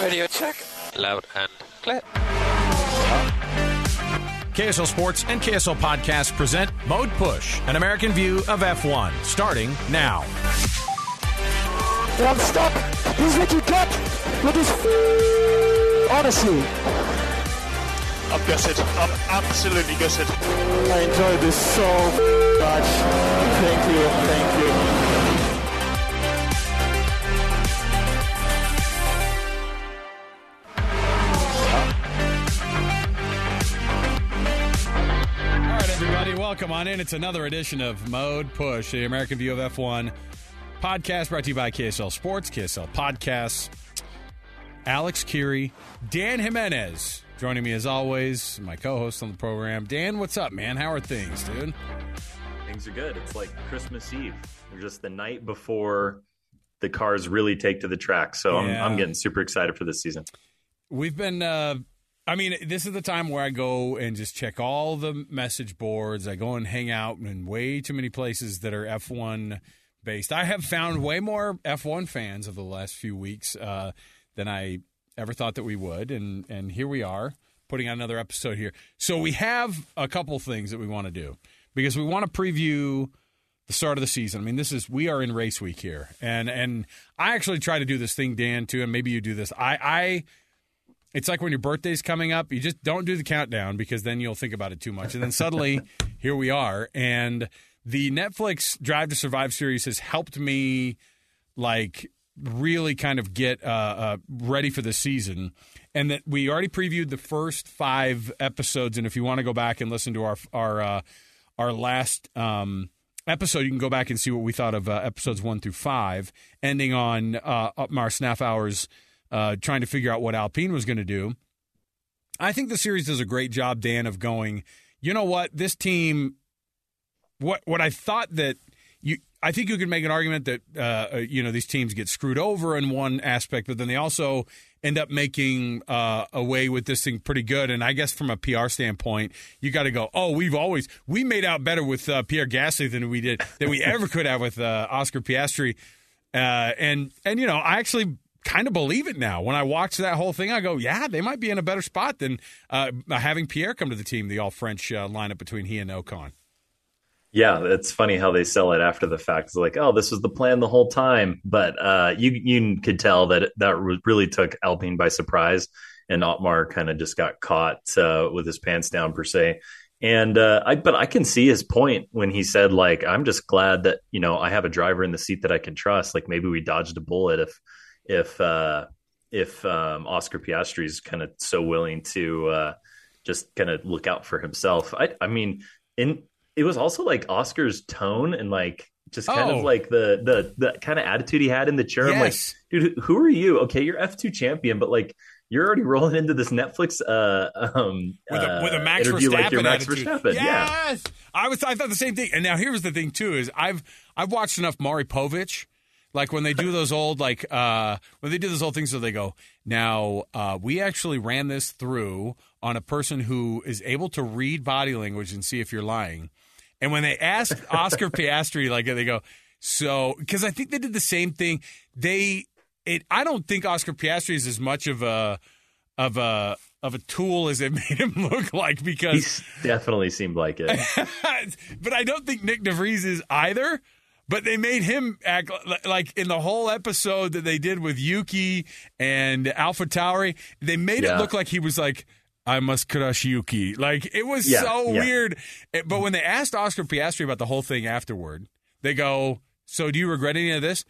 Radio check. Loud and clear. KSL Sports and KSL Podcast present Mode Push, an American view of F1, starting now. And I'm stuck. He's making cut with his. Honestly, I'm gutted. I'm absolutely gutted. I enjoyed this so much. Thank you. Thank you. Welcome on in. It's another edition of Mode Push, the American view of F1 podcast brought to you by KSL Sports, KSL Podcasts. Alex Kirry, Dan Jimenez joining me as always, my co host on the program. Dan, what's up, man? How are things, dude? Things are good. It's like Christmas Eve. We're just the night before the cars really take to the track. So Yeah. I'm, I'm getting super excited for this season. We've been, uh, I mean, this is the time where I go and just check all the message boards. I go and hang out in way too many places that are F1 based. I have found way more F1 fans over the last few weeks uh, than I ever thought that we would. And, and here we are putting out another episode here. So we have a couple things that we want to do because we want to preview the start of the season. I mean, this is we are in race week here, and and I actually try to do this thing, Dan, too, and maybe you do this. I I it's like when your birthday's coming up, you just don't do the countdown because then you'll think about it too much, and then suddenly here we are, and the Netflix Drive to Survive series has helped me like really kind of get uh, uh, ready for the season. And that we already previewed the first five episodes, and if you want to go back and listen to our our uh, our last um, episode, you can go back and see what we thought of uh, episodes one through five, ending on uh, Otmar Szafnauer's uh, trying to figure out what Alpine was going to do. I think the series does a great job, Dan, of going. You know what? This team, what what I thought that you, I think you could make an argument that uh, you know these teams get screwed over in one aspect, but then they also end up making uh, away with this thing pretty good. And I guess from a PR standpoint, you got to go. Oh, we've always we made out better with uh, Pierre Gasly than we did than we ever could have with uh, Oscar Piastri. Uh, and and you know, I actually kind of believe it now. When I watch that whole thing, I go, yeah, they might be in a better spot than uh, having Pierre come to the team, the all French uh, lineup between he and Ocon. Yeah, it's funny how they sell it after the fact. It's like, oh, this was the plan the whole time, but uh, you you could tell that that really took Alpine by surprise, and Otmar kind of just got caught uh, with his pants down per se. And uh, I, but I can see his point when he said, like, I'm just glad that you know I have a driver in the seat that I can trust. Like maybe we dodged a bullet if if uh, if um, Oscar Piastri is kind of so willing to uh, just kind of look out for himself. I, I mean, in it was also like Oscar's tone and like just kind Oh. of like the the the kind of attitude he had in the chair. I'm like, dude, who are you? Okay, you're F2 champion, but like you're already rolling into this Netflix uh um with a, uh, with a Max interview Verstappen like Max attitude. Verstappen. Yeah. Yes, I was. I thought the same thing. And now here's the thing too: is I've I've watched enough Maury Povich. Like when they do those old like uh when they do those old things where they go now uh, we actually ran this through on a person who is able to read body language and see if you're lying. And when they asked Oscar Piastri, like they go, so because I think they did the same thing. They, it, I don't think Oscar Piastri is as much of a, of a, of a tool as it made him look like because He definitely seemed like it. but I don't think Nyck de Vries is either. But they made him act like in the whole episode that they did with Yuki and Alpha Tauri, they made it look like he was like, I must crush Yuki. Like it was Yeah, so yeah. weird. Eh, But when they asked Oscar Piastri about the whole thing afterward, they go, So do you regret any of this?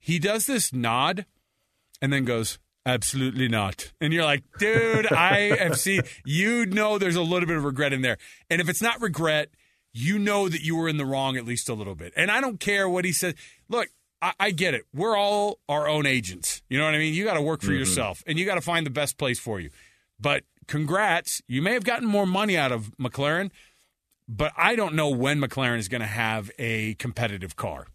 He does this nod and then goes, Absolutely not. And you're like, dude, I have seen, you know, there's a little bit of regret in there. And if it's not regret, you know that you were in the wrong at least a little bit. And I don't care what he said. Look, I, I get it. We're all our own agents. You know what I mean? You got to work for mm-hmm. yourself and you got to find the best place for you. But congrats. You may have gotten more money out of McLaren, but I don't know when McLaren is going to have a competitive car.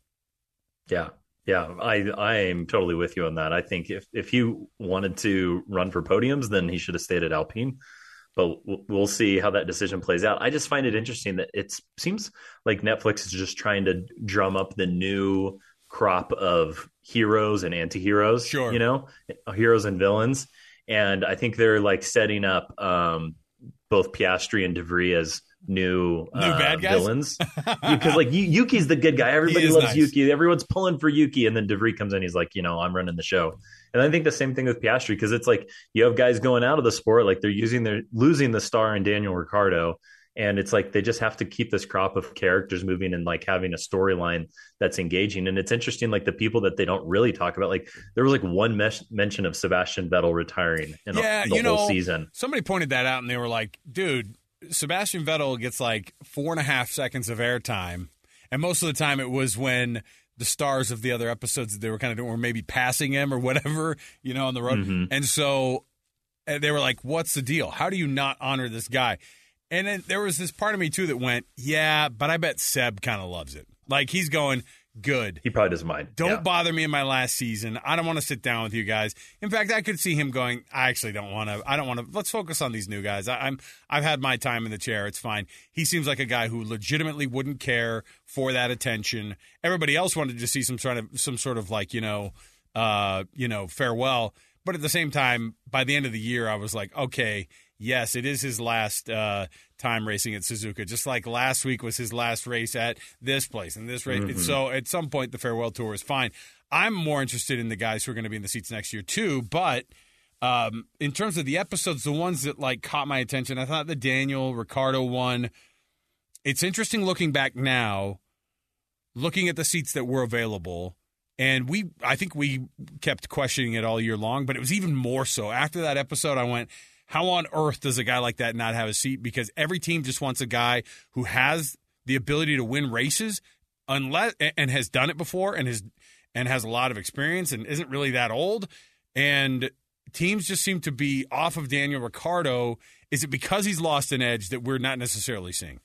Yeah. Yeah, I I am totally with you on that. I think if if he wanted to run for podiums, then he should have stayed at Alpine. But we'll- see how that decision plays out. I just find it interesting that it seems like Netflix is just trying to drum up the new crop of heroes and anti-heroes Sure. you know heroes and villains and i think they're like setting up um both piastri and devry as new, New uh, bad guys? villains. Because like Yu- yuki's the good guy. Everybody loves nice. yuki. Everyone's pulling for yuki and then devry comes in he's like you know i'm running the show. And i think the same thing with piastri because it's like you have guys going out of the sport like they're using their losing the star in daniel Ricciardo and it's like they just have to keep this crop of characters moving and like having a storyline that's engaging. And it's interesting like the people that they don't really talk about like there was like one mes- mention of sebastian vettel retiring in Yeah, a, the you whole know, season. Somebody pointed that out and they were like, dude, Sebastian Vettel gets like four and a half seconds of airtime. And most of the time it was when the stars of the other episodes that they were kind of doing were maybe passing him or whatever, you know, on the road. Mm-hmm. And so uh, they were like, what's the deal? How do you not honor this guy? And then there was this part of me too that went, yeah, but I bet Seb kind of loves it. Like he's going, good. he probably doesn't mind Don't Yeah. bother me in my last season. I don't want to sit down with you guys. In fact, I could see him going. I actually don't want to. I don't want to. Let's focus on these new guys. I, I'm. I've had my time in the chair. It's fine. He seems like a guy who legitimately wouldn't care for that attention. Everybody else wanted to see some sort of some sort of like you know, uh, you know, farewell. But at the same time, by the end of the year, I was like, okay, yes, it is his last uh, time racing at Suzuka. Just like last week was his last race at this place and this race. So at some point, the farewell tour is fine. I'm more interested in the guys who are going to be in the seats next year too. But um, in terms of the episodes, the ones that like caught my attention, I thought the Daniel Ricciardo one. It's interesting looking back now, looking at the seats that were available. And we, I think we kept questioning it all year long, but it was even more so after that episode. I went, how on earth does a guy like that not have a seat? Because every team just wants a guy who has the ability to win races, unless and has done it before, and has and has a lot of experience, and isn't really that old. And teams just seem to be off of Daniel Ricciardo. Is it because he's lost an edge that we're not necessarily seeing?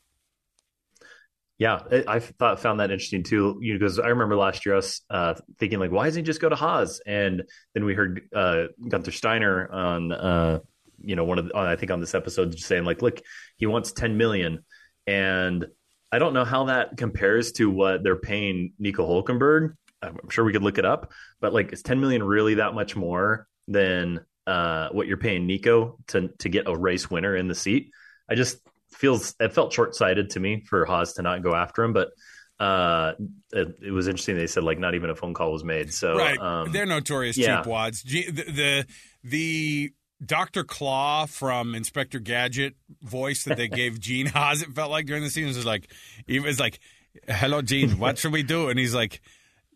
Yeah, I I thought found that interesting too. You know, because I remember last year us uh, thinking like, why doesn't he just go to Haas? And then we heard uh, Gunther Steiner on, uh, you know, one of the, I think on this episode just saying like, look, he wants ten million, and I don't know how that compares to what they're paying Nico Hulkenberg. I'm sure we could look it up, but like, is ten million really that much more than uh, what you're paying Nico to to get a race winner in the seat? I just feels it felt short sighted to me for Haas to not go after him, but uh, it, it was interesting. They said like not even a phone call was made. So right, um, they're notorious yeah. cheap wads. G- the, the the Dr. Claw from Inspector Gadget voice that they gave Gene Haas, it felt like during the season was like he was like, "Hello, Gene, what should we do?" And he's like.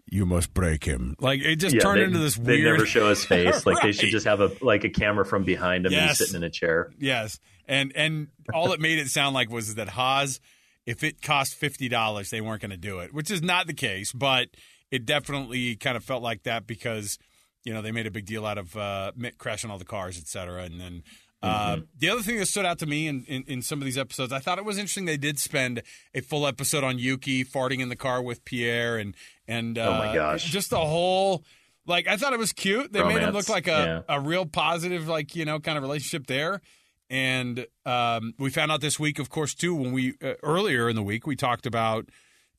You must break him. Like it just yeah, turned they, into this They weird. never show his face. Like they should just have a like a camera from behind him and Yes. he's sitting in a chair. Yes, and and all it made it sound like was that Haas, if it cost fifty dollars, they weren't going to do it, which is not the case. But it definitely kind of felt like that because you know they made a big deal out of uh, Mick crashing all the cars, et cetera, and then. Uh, the other thing that stood out to me in, in, in some of these episodes, I thought it was interesting. They did spend a full episode on Yuki farting in the car with Pierre, and and uh, Oh my gosh. just the whole like I thought it was cute. They made him look like a, yeah. a real positive, like you know, kind of relationship there. And um, we found out this week, of course, too, when we uh, earlier in the week we talked about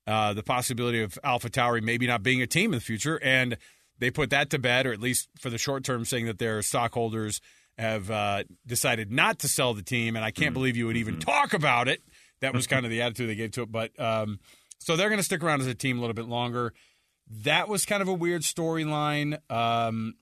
uh, the possibility of Alpha Tauri maybe not being a team in the future, and they put that to bed, or at least for the short term, saying that their stockholders have uh, decided not to sell the team. And I can't believe you would even talk about it. That was kind of the attitude they gave to it. But um, so they're going to stick around as a team a little bit longer. That was kind of a weird storyline. Um,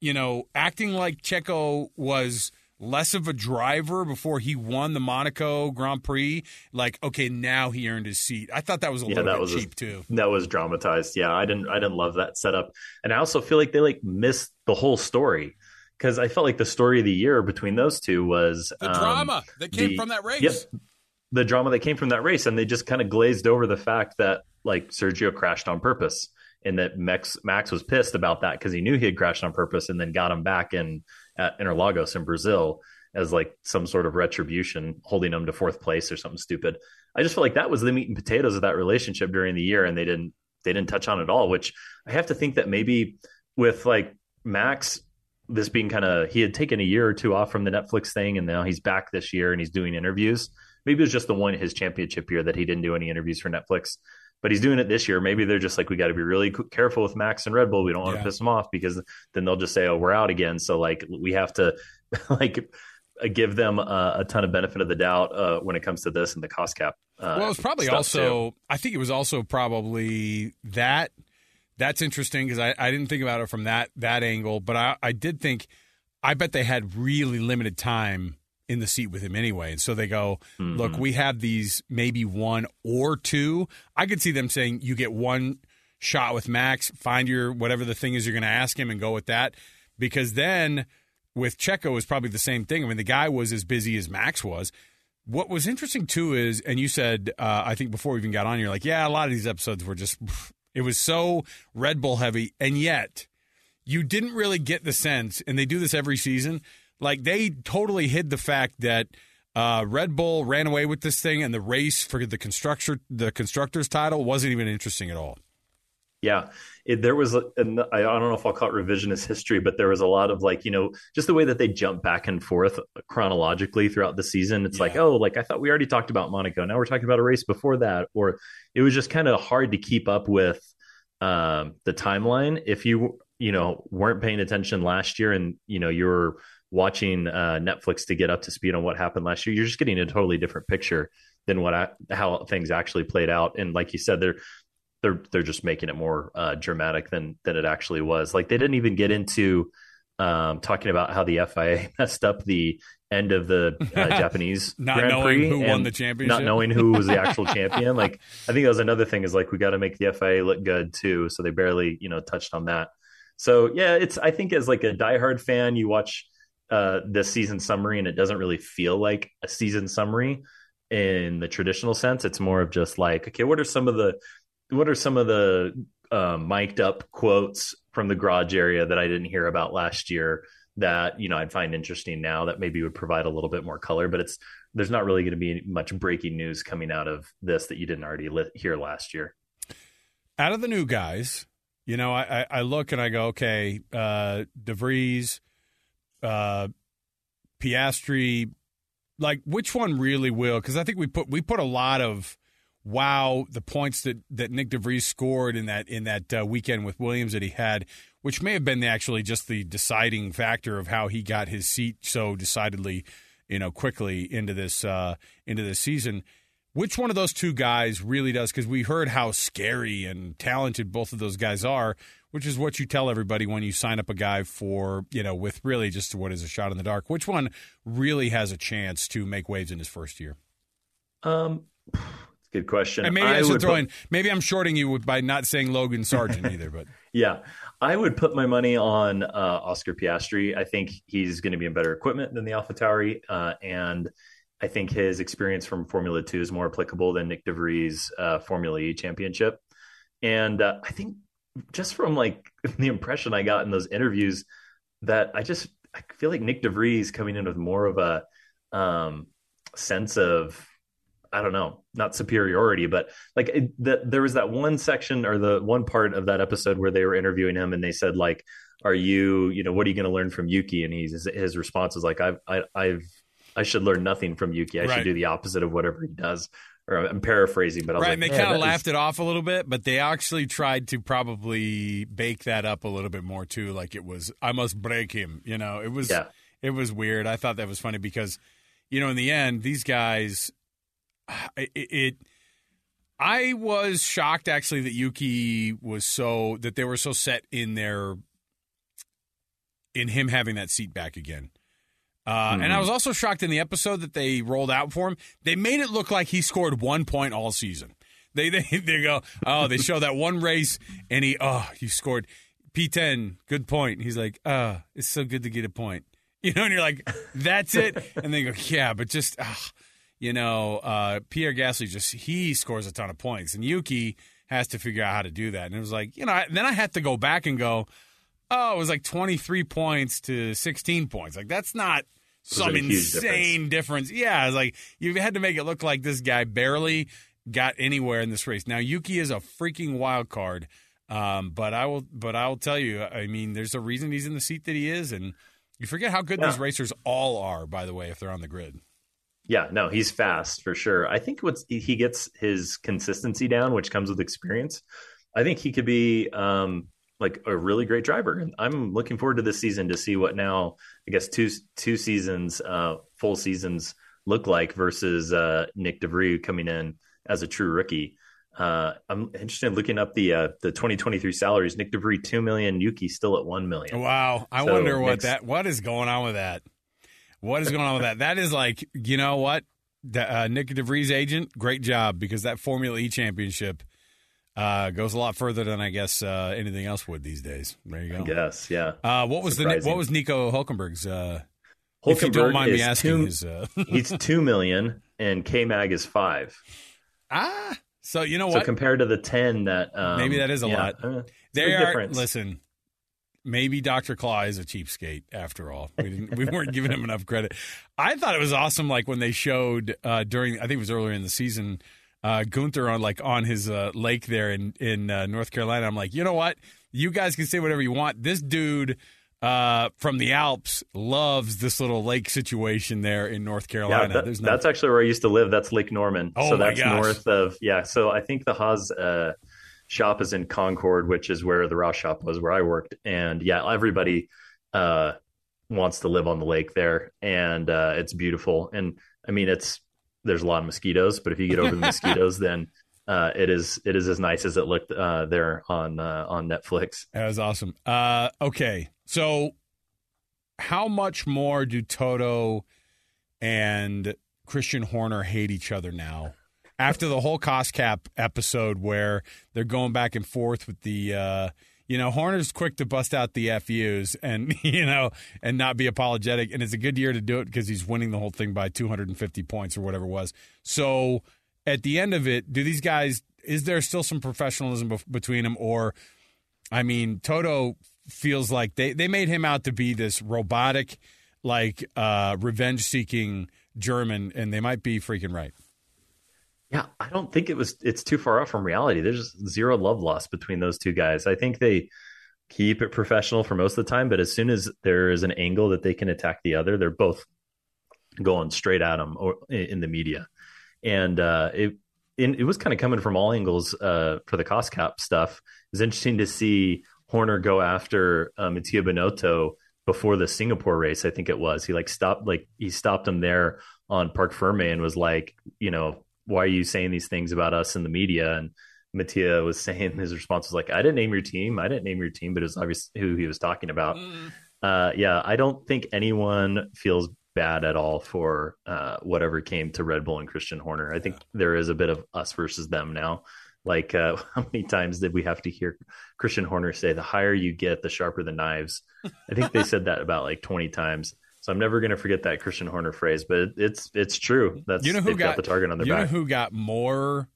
you know, acting like Checo was less of a driver before he won the Monaco Grand Prix. Like, okay, now he earned his seat. I thought that was a Yeah, little that bit was a- cheap too. That was dramatized. Yeah, I didn't I didn't love that setup. And I also feel like they like missed the whole story. Because I felt like the story of the year between those two was The um, drama that came the- from that race. Yep. The drama that came from that race, and they just kind of glazed over the fact that like Sergio crashed on purpose, and that Max Max was pissed about that because he knew he had crashed on purpose, and then got him back in at Interlagos in Brazil as like some sort of retribution, holding them to fourth place or something stupid. I just felt like that was the meat and potatoes of that relationship during the year, and they didn't they didn't touch on it at all. Which I have to think that maybe with like Max this being kind of he had taken a year or two off from the Netflix thing, and now he's back this year and he's doing interviews. Maybe it was just the one his championship year that he didn't do any interviews for Netflix. But he's doing it this year. Maybe they're just like, we got to be really careful with Max and Red Bull. We don't want Yeah. to piss them off because then they'll just say, oh, we're out again. So like we have to like uh, give them uh, a ton of benefit of the doubt uh, when it comes to this and the cost cap. Uh, well, it's probably also. too. I think it was also probably that. That's interesting because I, I didn't think about it from that that angle, but I, I did think. I bet they had really limited time in the seat with him anyway, and so they go, look, Mm-hmm. we have these maybe one or two. I could see them saying you get one shot with Max, find your whatever the thing is you're going to ask him, and go with that, because then with Checo is probably the same thing. I mean, the guy was as busy as Max was. What was interesting too is, and you said, uh, I think before we even got on, you're like, yeah, a lot of these episodes were just, it was so Red Bull heavy, and yet you didn't really get the sense, and they do this every season. Like they totally hid the fact that uh, Red Bull ran away with this thing, and the race for the constructor, the constructors title, wasn't even interesting at all. Yeah, it, there was, and I don't know if I'll call it revisionist history, but there was a lot of like, you know, just the way that they jump back and forth chronologically throughout the season. It's like, oh, like I thought we already talked about Monaco. Now we're talking about a race before that, or it was just kind of hard to keep up with um, the timeline if you, you know, weren't paying attention last year and you know you're watching uh, Netflix to get up to speed on what happened last year. You're just getting a totally different picture than what I, how things actually played out. And like you said, they're they're they're just making it more uh, dramatic than than it actually was. Like they didn't even get into um, talking about how the FIA messed up the end of the uh, Japanese Not Grand knowing Prix who won the championship. not knowing who was the actual champion. Like I think that was another thing is like we got to make the FIA look good too. So they barely you know touched on that. So yeah, it's I think as like a diehard fan, you watch uh, the season summary and it doesn't really feel like a season summary in the traditional sense. It's more of just like okay, what are some of the what are some of the um, mic'd up quotes from the garage area that I didn't hear about last year that you know I'd find interesting now that maybe would provide a little bit more color, but it's there's not really going to be much breaking news coming out of this that you didn't already li- hear last year. out of the new guys, you know, I, I, I look and I go, okay, uh, de Vries, uh, Piastri, like which one really will? Because I think we put we put a lot of wow the points that that Nyck de Vries scored in that in that uh, weekend with Williams that he had, which may have been actually just the deciding factor of how he got his seat so decidedly, you know, quickly into this uh, into this season. Which one of those two guys really does? Because we heard how scary and talented both of those guys are, which is what you tell everybody when you sign up a guy for, you know, with really just what is a shot in the dark. Which one really has a chance to make waves in his first year? Um, it's a good question. And maybe I, should would throw put- in, maybe I'm shorting you by not saying Logan Sargent either, but Yeah, I would put my money on uh, Oscar Piastri. I think he's going to be in better equipment than the AlphaTauri, uh, and I think his experience from Formula Two is more applicable than Nyck de Vries' uh, Formula E championship. And uh, I think just from like the impression I got in those interviews, that I just I feel like Nyck de Vries coming in with more of a um, sense of I don't know, not superiority, but like it, the, there was that one section or the one part of that episode where they were interviewing him and they said like, "Are you, you know, what are you going to learn from Yuki?" And he's his response was like, "I've, I, I've, I should learn nothing from Yuki. I Right. should do the opposite of whatever he does." Or I'm paraphrasing, but I was right. like, and they "Man, kind of laughed it off a little bit, but they actually tried to probably bake that up a little bit more too. Like it was, I must break him. You know, it was, Yeah. it was weird. I thought that was funny because, you know, in the end, these guys, it, it I was shocked actually that Yuki was so that they were so set in their in him having that seat back again. Uh, And I was also shocked in the episode that they rolled out for him. They made it look like he scored one point all season. They they, they go, oh, they show that one race and he, oh, you scored P10, good point. He's like, oh, it's so good to get a point. You know, and you're like, that's it. And they go, yeah, but just, ah, you know, uh, Pierre Gasly just, he scores a ton of points. And Yuki has to figure out how to do that. And it was like, you know, I, then I had to go back and go, oh, it was like 23 points to 16 points. Like, that's not some insane difference. Yeah, it's like you had to make it look like this guy barely got anywhere in this race. Now Yuki is a freaking wild card, um, but I will, but I will tell you, I mean, there's a reason he's in the seat that he is, and you forget how good Yeah. these racers all are. By the way, if they're on the grid, Yeah, no, he's fast for sure. I think what's he gets his consistency down, which comes with experience. I think he could be um, like a really great driver. And I'm looking forward to this season to see what now I guess two two seasons, uh, full seasons look like versus uh, Nyck de Vries coming in as a true rookie. Uh, I'm interested in looking up the uh, the 2023 salaries. Nyck de Vries two million, Yuki still at one million. Wow, I So wonder what next- that what is going on with that. What is going on with that? That is like you know what, the, uh, Nyck de Vries agent, great job because that Formula E championship uh, goes a lot further than I guess uh, anything else would these days. There you I go. guess, yeah. Uh, what was the what was Nico Hulkenberg's? Uh, if you don't Hulkenberg mind me asking, two- his, uh, he's two million, and K Mag is five. ah, so you know what? So compared to the ten that um, Maybe that is a yeah, lot. uh, they are. difference. listen. Maybe Dr. Claw is a cheapskate after all. We didn't, we weren't giving him enough credit. I thought it was awesome, like when they showed uh, during I think it was earlier in the season, uh, Gunther on like on his uh, lake there in in uh, North Carolina. I'm like, you know what? You guys can say whatever you want. This dude uh, from the Alps loves this little lake situation there in North Yeah, Carolina. that- There's no that's actually where I used to live. That's Lake Norman. Oh so my that's gosh. north of yeah. So I think the Haas uh, shop is in Concord, which is where the Roush shop was, where I worked. And yeah, everybody uh, wants to live on the lake there, and uh, it's beautiful. And I mean, it's there's a lot of mosquitoes, but if you get over the mosquitoes, then uh, it is it is as nice as it looked uh, there on uh, on Netflix. That was awesome. Uh, okay, so how much more do Toto and Christian Horner hate each other now? After the whole cost cap episode where they're going back and forth with the, uh, you know, Horner's quick to bust out the FUs and, you know, and not be apologetic. And it's a good year to do it because he's winning the whole thing by 250 points or whatever it was. So at the end of it, do these guys, is there still some professionalism between them or, I mean, Toto feels like they, they made him out to be this robotic, like uh, revenge seeking German, and they might be freaking right. Yeah, I don't think it was. It's too far off from reality. There's zero love lost between those two guys. I think they keep it professional for most of the time, but as soon as there is an angle that they can attack the other, they're both going straight at them or in the media. And uh, it it was kind of coming from all angles uh, for the cost cap stuff. It's interesting to see Horner go after uh, Mattia Binotto before the Singapore race. I think it was he like stopped like he stopped him there on Parc Fermé and was like, you know, why are you saying these things about us in the media? And Mattia was saying his response was like, I didn't name your team. I didn't name your team, but it was obvious who he was talking about. Uh, yeah, I don't think anyone feels bad at all for uh, whatever came to Red Bull and Christian Horner. I think there is a bit of us versus them now. Like, uh, how many times did we have to hear Christian Horner say, "The higher you get, the sharper the knives"? I think they said that about like twenty times. So I'm never going to forget that Christian Horner phrase, but it's it's true. That's You know who got, got, the target on their you back. You know who got more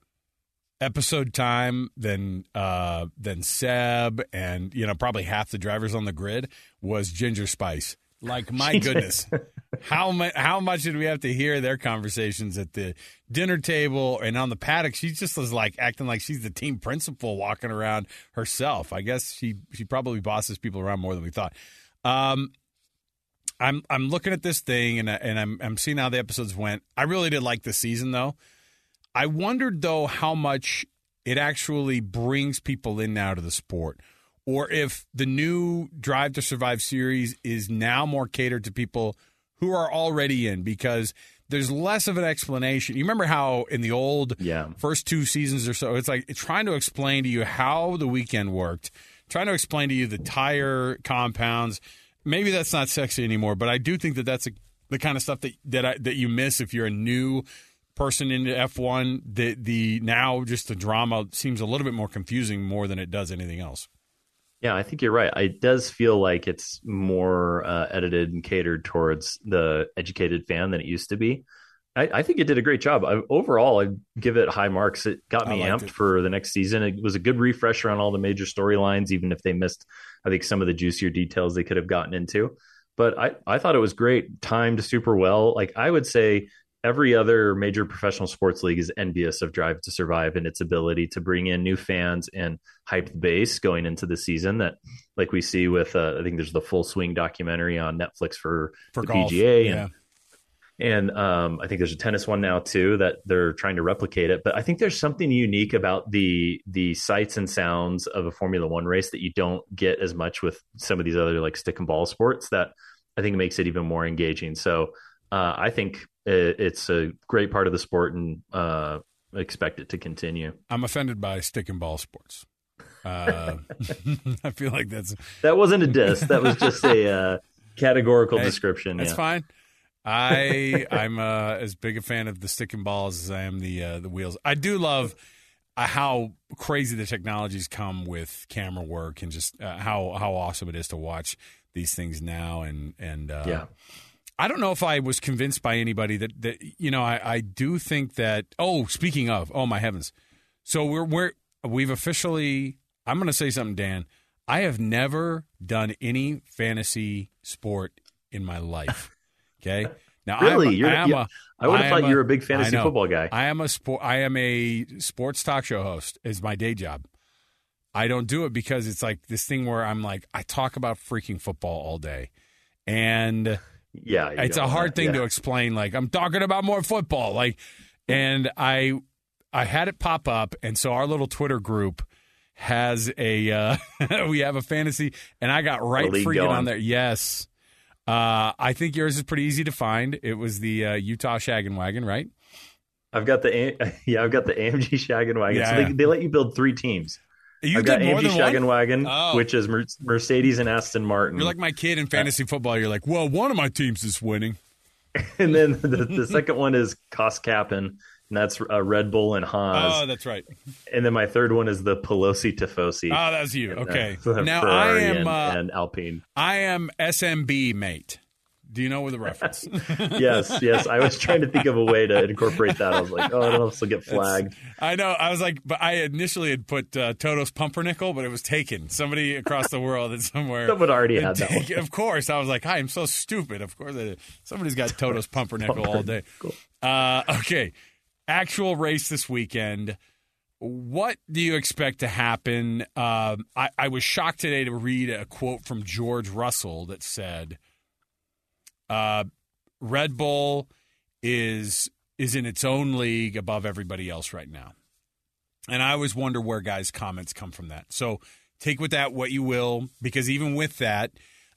episode time than uh, than Seb and you know probably half the drivers on the grid was Ginger Spice. Like my goodness, how much how much did we have to hear their conversations at the dinner table and on the paddock? She just was like acting like she's the team principal, walking around herself. I guess she she probably bosses people around more than we thought. Um, I'm I'm looking at this thing and I, and I'm I'm seeing how the episodes went. I really did like the season though. I wondered though how much it actually brings people in now to the sport, or if the new Drive to Survive series is now more catered to people who are already in because there's less of an explanation. You remember how in the old Yeah. first two seasons or so, it's like trying to explain to you how the weekend worked, trying to explain to you the tire compounds. Maybe that's not sexy anymore, but I do think that that's a, the kind of stuff that that I, that you miss if you're a new person into F1. The the now just the drama seems a little bit more confusing more than it does anything else. Yeah, I think you're right. It does feel like it's more uh, edited and catered towards the educated fan than it used to be. I, I think it did a great job. I, overall, I give it high marks. It got me amped it. for the next season. It was a good refresher on all the major storylines, even if they missed, I think, some of the juicier details they could have gotten into. But I, I thought it was great, timed super well. Like I would say, every other major professional sports league is envious of Drive to Survive and its ability to bring in new fans and hype the base going into the season. That, like we see with, uh, I think there's the Full Swing documentary on Netflix for, For the golf, PGA, yeah. and and um, I think there's a tennis one now too that they're trying to replicate it. But I think there's something unique about the the sights and sounds of a Formula One race that you don't get as much with some of these other like stick and ball sports. That I think makes it even more engaging. So uh, I think it, it's a great part of the sport, and uh, expect it to continue. I'm offended by stick and ball sports. Uh, I feel like that's That wasn't a diss. That was just a uh, categorical Hey, description. that's yeah. fine. I I'm uh, as big a fan of the stick and balls as I am the uh, the wheels. I do love uh, how crazy the technologies come with camera work and just uh, how how awesome it is to watch these things now and and uh, Yeah. I don't know if I was convinced by anybody that that you know I, I do think that oh speaking of oh my heavens so we're we're we've officially I'm going to say something Dan I have never done any fantasy sport in my life okay now Really? I'm, You're- I you- a I would have I thought you were a big fantasy football guy. I am a sport I am a sports talk show host is my day job I don't do it because it's like this thing where I'm like I talk about freaking football all day and yeah, it's a hard thing Yeah. to explain like i'm talking about more football like and i i had it pop up and so our little twitter group has a uh we have a fantasy and i got right freaking going. on there yes uh i think yours is pretty easy to find it was the uh, utah shaggin wagon right I've got the yeah, I've got the AMG Shaggin Wagon. Yeah, so they, yeah. they let you build three teams. you I've got AMG Shaggin Wagon, Oh. which is Mer- Mercedes and Aston Martin. you're like my kid in fantasy football you're like well one of my teams is winning and then the, the second one is Cost Cap'n, and that's uh, Red Bull and Haas. oh that's right and then my third one is the Pelosi Tifosi. oh that was you and, uh, okay the now i am and, uh, and Alpine. i am smb mate do you know where the reference Yes, yes. I was trying to think of a way to incorporate that. I was like, oh, I if this get flagged. I know. I was like, but I initially had put uh, Toto's Pumpernickel, but it was taken. Somebody across the world and somewhere. Someone already had that. Of course, I was like, I'm so stupid." Of course, I did. somebody's got Toto's Pumpernickel all day. Uh, okay, actual race this weekend. What do you expect to happen? Um, I, I was shocked today to read a quote from George Russell that said, uh, "Red Bull is is in its own league above everybody else right now." And I always wonder where guys' comments come from that. So take with that what you will, because even with that,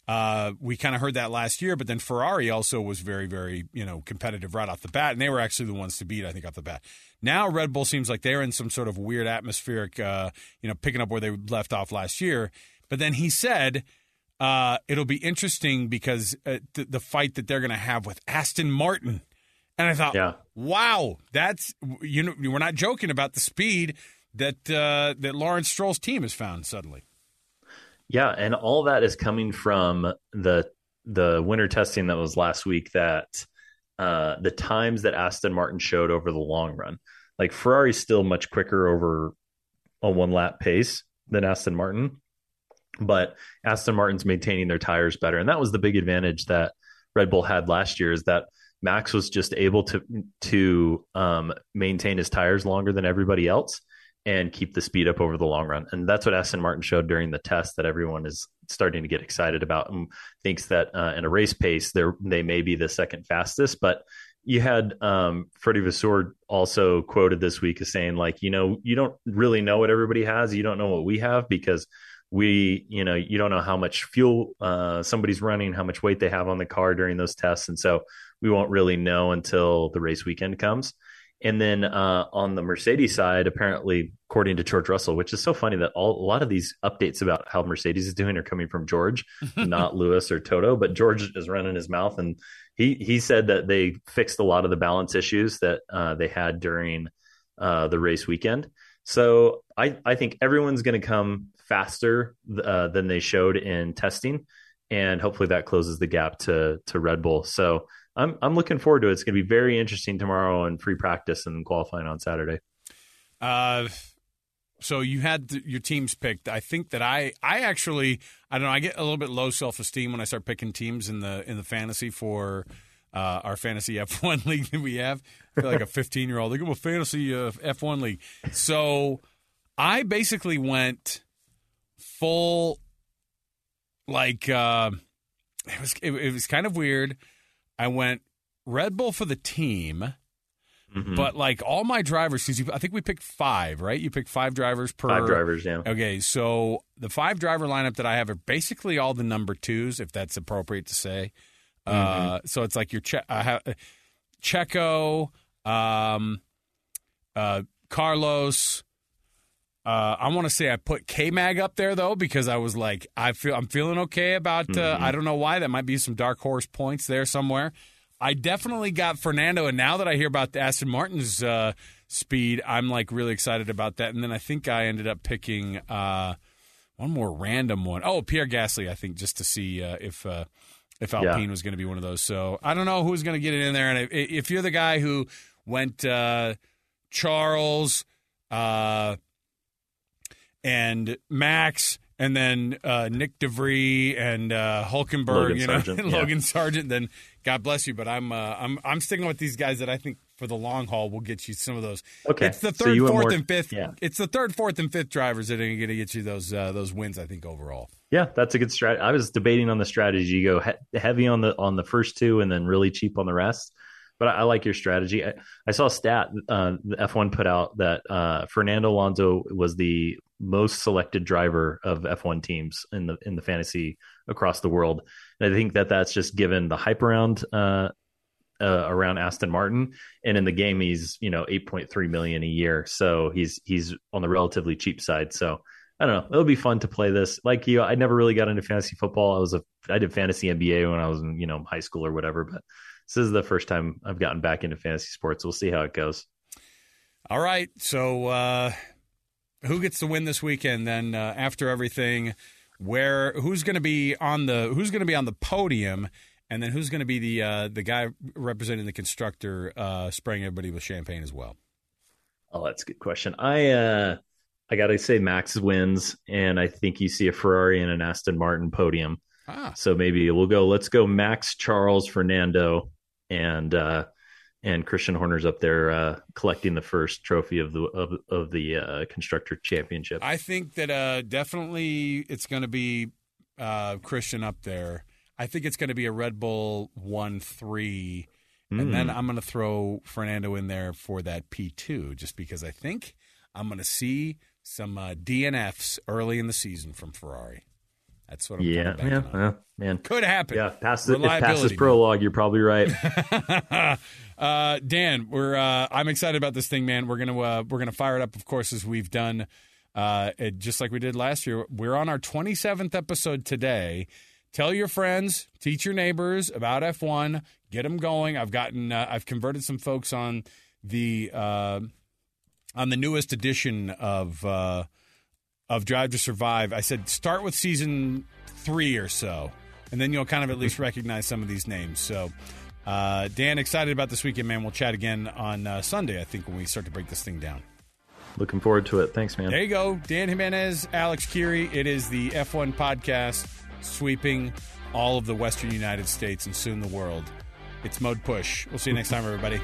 uh, we kind of heard that last year. But then Ferrari also was very, very you know competitive right off the bat, and they were actually the ones to beat, I think, off the bat. Now Red Bull seems like they're in some sort of weird atmospheric, uh, you know, picking up where they left off last year. But then he said. Uh, it'll be interesting because uh, th- the fight that they're going to have with Aston Martin, and I thought, Yeah. wow, that's you know we're not joking about the speed that uh, that Lawrence Stroll's team has found suddenly. Yeah, and all that is coming from the the winter testing that was last week. That uh, the times that Aston Martin showed over the long run, like Ferrari's still much quicker over a one lap pace than Aston Martin, but Aston Martin's maintaining their tires better, and that was the big advantage that Red Bull had last year. Is that Max was just able to to um, maintain his tires longer than everybody else and keep the speed up over the long run. And that's what Aston Martin showed during the test that everyone is starting to get excited about and thinks that uh, in a race pace, they they may be the second fastest. But you had um, Freddie Vasseur also quoted this week as saying, like, you know, you don't really know what everybody has. You don't know what we have because we, you know, you don't know how much fuel uh, somebody's running, how much weight they have on the car during those tests. And so we won't really know until the race weekend comes. And then uh, on the Mercedes side, apparently, according to George Russell, which is so funny that all, a lot of these updates about how Mercedes is doing are coming from George, not Lewis or Toto. But George is running his mouth, and he he said that they fixed a lot of the balance issues that uh, they had during uh, the race weekend. So I I think everyone's going to come faster uh, than they showed in testing, and hopefully that closes the gap to to Red Bull. So I'm I'm looking forward to it. It's going to be very interesting tomorrow in free practice and qualifying on Saturday. Uh, so you had th- your teams picked. I think that I I actually I don't know. I get a little bit low self esteem when I start picking teams in the in the fantasy for. Uh, our fantasy F1 league that we have. I feel like a 15 year old. Like, I'm a fantasy uh, F1 league. So I basically went full, like, uh, it was, it, it was kind of weird. I went Red Bull for the team. Mhm. But like all my drivers, because I think we picked five, right? You picked five drivers per five drivers, yeah. Okay, so the five driver lineup that I have are basically all the number twos, if that's appropriate to say. Uh, so it's like your che- I have Checo, um, uh, Carlos. Uh, I want to say I put K Mag up there though because I was like I feel I'm feeling okay about. Uh, I don't know why that might be some dark horse points there somewhere. I definitely got Fernando, and now that I hear about the Aston Martin's uh, speed, I'm like really excited about that. And then I think I ended up picking uh, one more random one. Oh, Pierre Gasly, I think, just to see uh, if uh, if Alpine was going to be one of those. So I don't know who's going to get it in there. And if, if you're the guy who went uh, Charles uh, and Max. And then uh, Nyck de Vries and uh, Hulkenberg, Logan you know, Sargent, yeah. Logan Sargent. Then God bless you, but I'm uh, I'm I'm sticking with these guys that I think for the long haul will get you some of those. Okay, it's the third, went fourth, more- and fifth. yeah. It's the third, fourth, and fifth drivers that are going to get you those uh, those wins. I think overall. Yeah, that's a good strategy. I was debating on the strategy. You go he- heavy on the on the first two, and then really cheap on the rest. But I, I like your strategy. I, I saw a stat uh, the F1 put out that uh, Fernando Alonso was the most selected driver of F1 teams in the in the fantasy across the world. And I think that that's just given the hype around uh, uh, around Aston Martin, and in the game he's you know eight point three million a year, so he's he's on the relatively cheap side. So I don't know. It'll be fun to play this. Like you, I never really got into fantasy football. I was a I did fantasy NBA when I was in you know high school or whatever, but this is the first time I've gotten back into fantasy sports. We'll see how it goes. All right, so uh, who gets the win this weekend? Then uh, after everything, where who's going to be on the who's going to be on the podium, and then who's going to be the uh, the guy representing the constructor, uh, spraying everybody with champagne as well? Oh, that's a good question. I uh I got to say Max wins, and I think you see a Ferrari and an Aston Martin podium. Ah, So maybe we'll go. Let's go Max, Charles, Fernando, and uh, and Christian Horner's up there uh, collecting the first trophy of the of, of the uh, constructor championship. I think that uh, definitely it's going to be uh, Christian up there. I think it's going to be a Red Bull one three, and then I'm going to throw Fernando in there for that P two, just because I think I'm going to see some uh, DNFs early in the season from Ferrari. That's what I'm yeah, kinda yeah, man. Could happen. Yeah, past the, if past this prologue, you're probably right. uh, Dan, we're uh, I'm excited about this thing, man. We're gonna uh, we're gonna fire it up, of course, as we've done, uh, it, just like we did last year. We're on our 27th episode today. Tell your friends, teach your neighbors about F1, get them going. I've gotten uh, I've converted some folks on the uh, on the newest edition of uh, of Drive to Survive. I said start with season three or so, and then you'll kind of at least recognize some of these names. So, uh, Dan, excited about this weekend, man. We'll chat again on uh, Sunday, I think, when we start to break this thing down. Looking forward to it. Thanks, man. There you go. Dan Jimenez, Alex Kirry. It is the F1 podcast sweeping all of the Western United States and soon the world. It's Mode Push. We'll see you next time, everybody.